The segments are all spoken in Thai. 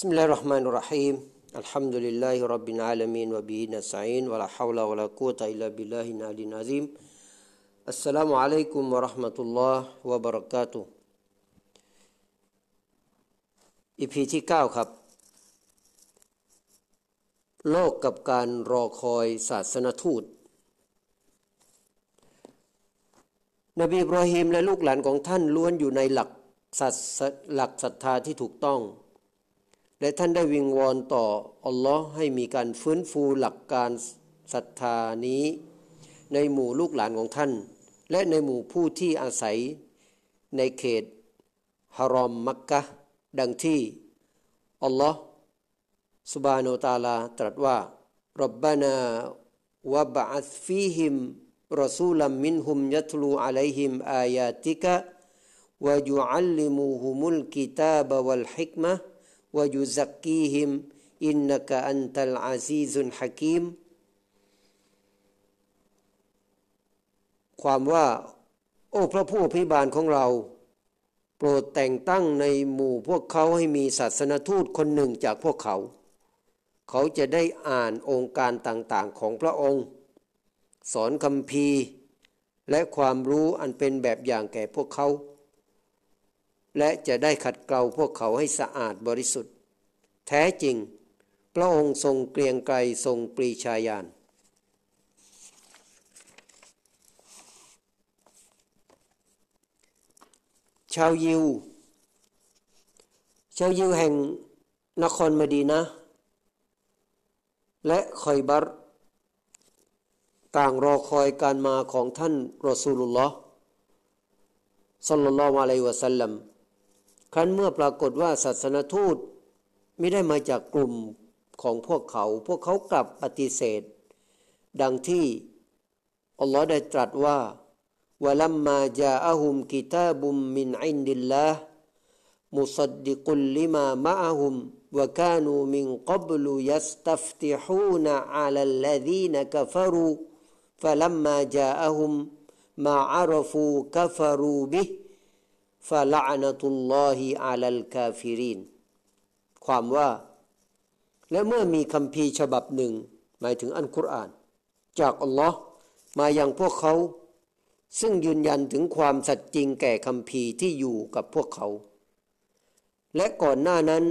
بسم الله الرحمن الرحيم الحمد لله رب العالمين وبه نستعين ولا حول ولا قوة إلا بالله العلي العظيم السلام عليكم ورحمة الله وبركاته อีพีที่ 9 ครับ โลกกับการรอคอยศาสนทูต นบีอิบราฮิมและลูกหลานของท่านล้วนอยู่ในหลักศาสหลักศรัทธาที่ถูกต้อง และท่านได้วิงวอนต่ออัลลอฮ์ให้มีการฟื้นฟูหลักการศรัทธานี้ ในหมู่ลูกหลานของท่าน และในหมู่ผู้ที่อาศัยในเขตฮารอมมักกะดังที่อัลลอฮ์สุบานุตาลาตรัสว่ารับบานาวะบะอัฟีฮิมรสูลัมมินฮุมยัตลูอะลัยฮิมอายาติกะวะยุอัลลิมูฮุมุลกิตาบวัลฮิกมะ วะยุซักกีฮิมอินนักอันตัลอาซีซุนฮะกีมความว่า โอ้พระผู้อภิบาลของเรา โปรดแต่งตั้งในหมู่พวกเขาให้มีศาสนทูตคนหนึ่งจากพวกเขา เขาจะได้อ่านองค์การต่างๆของพระองค์ สอนคำพีและความรู้อันเป็นแบบอย่างแก่พวกเขา และจะได้ขัดเกลาพวกเขาให้สะอาดบริสุทธิ์ แท้จริง พระองค์ทรงเกรียงไกรทรงปรีชาญาณชาวยิว ชาวยิวแห่งนครมดีนะ และคอยบัรต่างรอคอยการมาของท่านرسول الله صلى الله عليه وسلم ครั้นเมื่อปรากฏว่าศาสนทูตไม่ได้มาจากกลุ่มของพวกเขา พวกเขากลับปฏิเสธ ดังที่อัลลอฮ์ได้ตรัสว่า ولما جاءهم كتاب من عند الله مصدق لما معهم وكانوا من قبل يستفتحون على الذين كفروا فلما جاءهم ما عرفوا كفروا به ฟาละอนะตุลลอฮิอาลัลกาฟิรินความว่า และเมื่อมีคำพีฉบับหนึ่ง หมายถึงอันกุรอาน จากอัลลอฮ์มาอย่างพวกเขา ซึ่งยืนยันถึงความสัตย์จริงแก่คำพีที่อยู่กับพวกเขา และก่อนหน้านั้น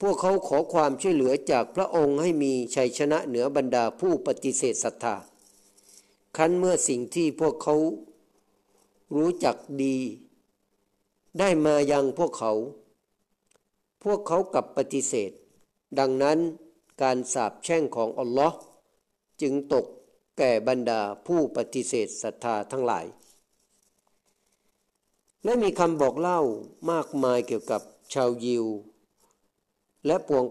พวกเขาขอความช่วยเหลือจากพระองค์ให้มีชัยชนะเหนือบรรดาผู้ปฏิเสธศรัทธาคั้นเมื่อสิ่งที่พวกเขารู้จักดี ได้มายังพวกเขา พวกเขากลับปฏิเสธ ดังนั้นการสาปแช่งของอัลลอฮ์จึงตกแก่บรรดาผู้ปฏิเสธศรัทธาทั้งหลาย และมีคำบอกเล่ามากมายเกี่ยวกับชาวยิว และปวง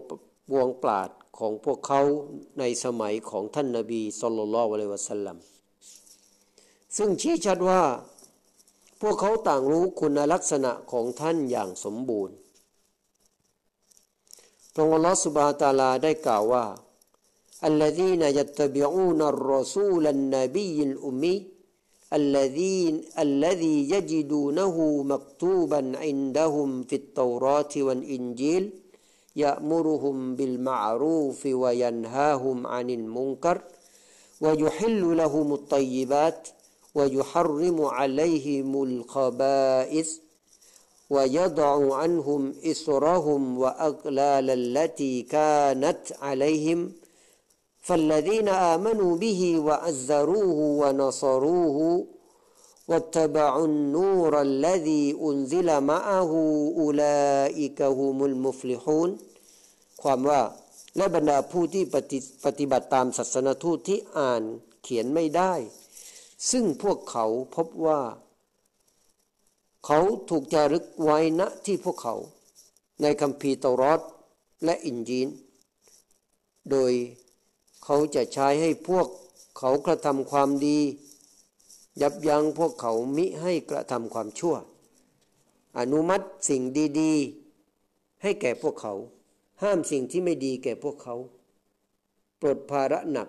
ปวงปราดของพวกเขาในสมัยของท่านนาบีสุลต่านละวะเลวะสัลลัมซึ่งชี้ชัดว่า พวกเขาต่างรู้คุณลักษณะของท่านอย่างสมบูรณ์พระองค์อัลลอฮฺสุบฮาตาลาได้กล่าวว่า الذين يتبعون الرسول النبي الأمي الذين الذي يجدونه مكتوبا عندهم في التوراة والإنجيل يأمرهم بالمعروف وينهاهم عن المنكر ويحل لهم الطيبات ويحرم عليهم الخبائث ويضع عنهم إسرهم وأغلال التي كانت عليهم فالذين آمنوا به وعزروه ونصروه واتبعوا النور الذي أنزل معه أولئك هم المفلحون ความว่าและบรรดาผู้ที่ปฏิปฏิบัติตามศาสนทูตที่อ่านเขียนไม่ได้ ซึ่งพวกเขาพบว่า เขาถูกจารึกไว้ณที่พวกเขา ในคัมภีร์เตารอดและอินจีน โดยเขาจะใช้ให้พวกเขากระทำความดี ยับยั้งพวกเขามิให้กระทำความชั่ว อนุมัติสิ่งดีๆ ให้แก่พวกเขา ห้ามสิ่งที่ไม่ดีแก่พวกเขา ปลดภาระหนัก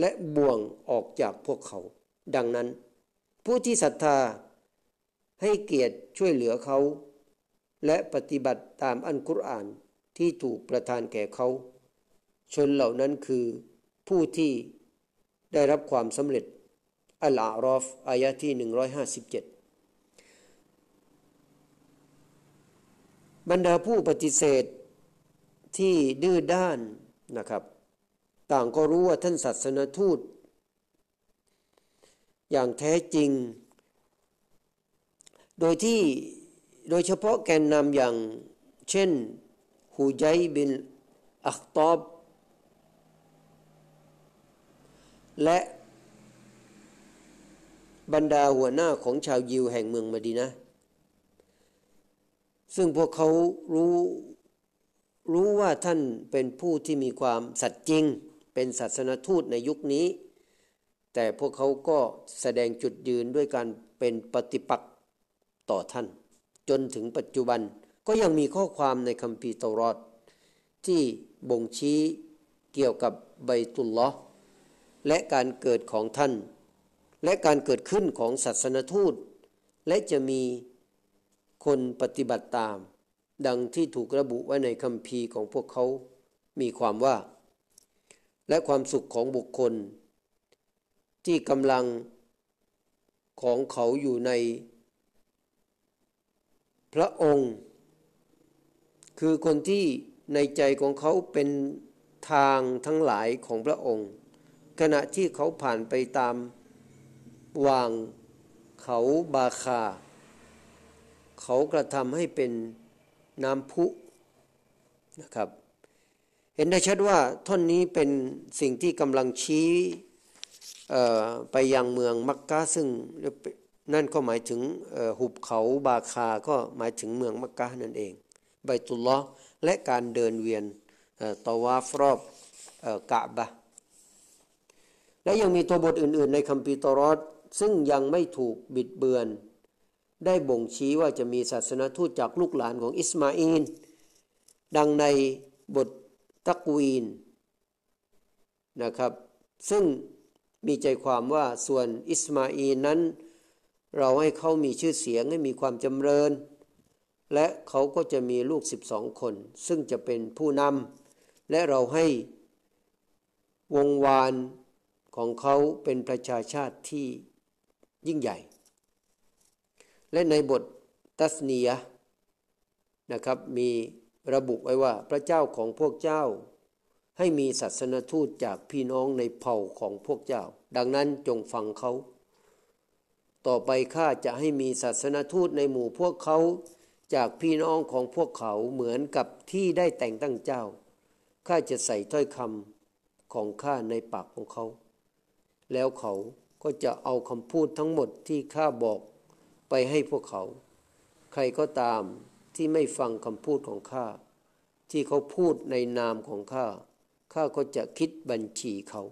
และบ่วงออกจากพวกเขา ดังนั้น ผู้ที่ศรัทธาให้เกียรติช่วยเหลือเขา และปฏิบัติตามอันกุรอานที่ถูกประทานแก่เขา ชนเหล่านั้นคือผู้ที่ได้รับความสำเร็จอัลอารอฟอายะที่ 157 บรรดาผู้ปฏิเสธที่ดื้อด้านนะครับ ต่างก็รู้ว่าท่านศาสนทูต อย่างแท้จริง โดยที่โดยเฉพาะแกนนำอย่างเช่นฮูไจบินอัคตอบ และบรรดาหัวหน้าของชาวยิวแห่งเมืองมดีนะ ซึ่งพวกเขารู้รู้ว่าท่านเป็นผู้ที่มีความสัตย์จริง เป็นศาสนทูตในยุคนี้ แต่พวกเขาก็แสดงจุดยืนด้วยการเป็นปฏิปักษ์ต่อท่าน จนถึงปัจจุบันก็ยังมีข้อความในคัมภีร์เตารอดที่บ่งชี้เกี่ยวกับใบตุลลอและการเกิดของท่าน และการเกิดขึ้นของศาสนทูต และจะมีคนปฏิบัติตาม ดังที่ถูกระบุไว้ในคัมภีร์ของพวกเขา มีความว่า และความสุขของบุคคล ที่กำลังของเขาอยู่ใน พระองค์ คือคนที่ในใจของเขาเป็นทางทั้งหลายของพระองค์ ขณะที่เขาผ่านไปตามวางเขาบาคา เขากระทำให้เป็นน้ำพุนะครับ เห็นได้ชัดว่าท่อนนี้เป็นสิ่งที่กำลังชี้ ไปยังเมืองมักกะซึ่งนั่นก็หมายถึงหุบเขาบาคาก็หมายถึงเมืองมักกะนั่นเอง ใบตุลลอและการเดินเวียนตวาฟรอบกะบะ และยังมีตัวบทอื่น ๆ ในคัมภีร์ตรอดซึ่งยังไม่ถูกบิดเบือน ได้บ่งชี้ว่าจะมีศาสนาทูตจากลูกหลานของอิสมาอินดังในบทตักวีนนะครับ ซึ่ง มีใจความว่าส่วนอิสมาอินนั้น เราให้เขามีชื่อเสียงให้มีความจำเริญ และเขาก็จะมีลูก 12 คน ซึ่งจะเป็นผู้นำและเราให้วงวานของเขาเป็นประชาชาติที่ยิ่งใหญ่ และในบทตัสเนียนะครับมีระบุไว้ว่าพระเจ้าของพวกเจ้า ให้มีศาสนทูตจากพี่น้องในเผ่าของพวกเจ้า ดังนั้นจงฟังเขา ต่อไปข้าจะให้มีศาสนทูตในหมู่พวกเขาจากพี่น้องของพวกเขาเหมือนกับที่ได้แต่งตั้งเจ้า ข้าจะใส่ถ้อยคำของข้าในปากของเขา แล้วเขาก็จะเอาคำพูดทั้งหมดที่ข้าบอกไปให้พวกเขา ใครก็ตามที่ไม่ฟังคำพูดของข้า ที่เขาพูดในนามของข้า ข้าก็จะคิดบัญชีเขา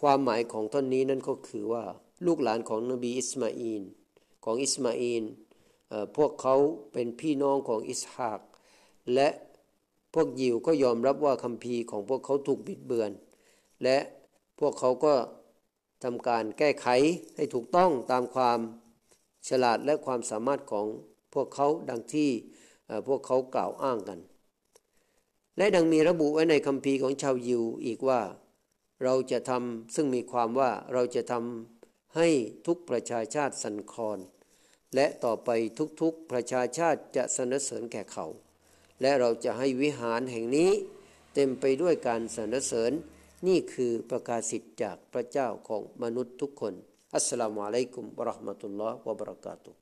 ความหมายของท่อนนี้นั่นก็คือว่า ลูกหลานของนบีอิสมาอินของอิสมาอินพวกเขาเป็นพี่น้องของอิสฮาก และพวกยิวก็ยอมรับว่าคำพีของพวกเขาถูกบิดเบือน และพวกเขาก็ทำการแก้ไขให้ถูกต้องตามความฉลาดและความสามารถของพวกเขาดังที่พวกเขากล่าวอ้างกัน และดังมีระบุไว้ในคัมภีร์ของชาวยิวอีกว่า เราจะทำซึ่งมีความว่าเราจะทำให้ทุกประชาชาติสันคอนและต่อไปทุกๆประชาชาติจะสนเสริญแก่เขา และเราจะให้วิหารแห่งนี้ เต็มไปด้วยการสนเสริญนี่คือประกาศสิทธิ์จากพระเจ้าของมนุษย์ทุกคนอัสสลามุอะลัยกุมบะราะห์มะตุลลอฮ์วะบะเราะกาตุ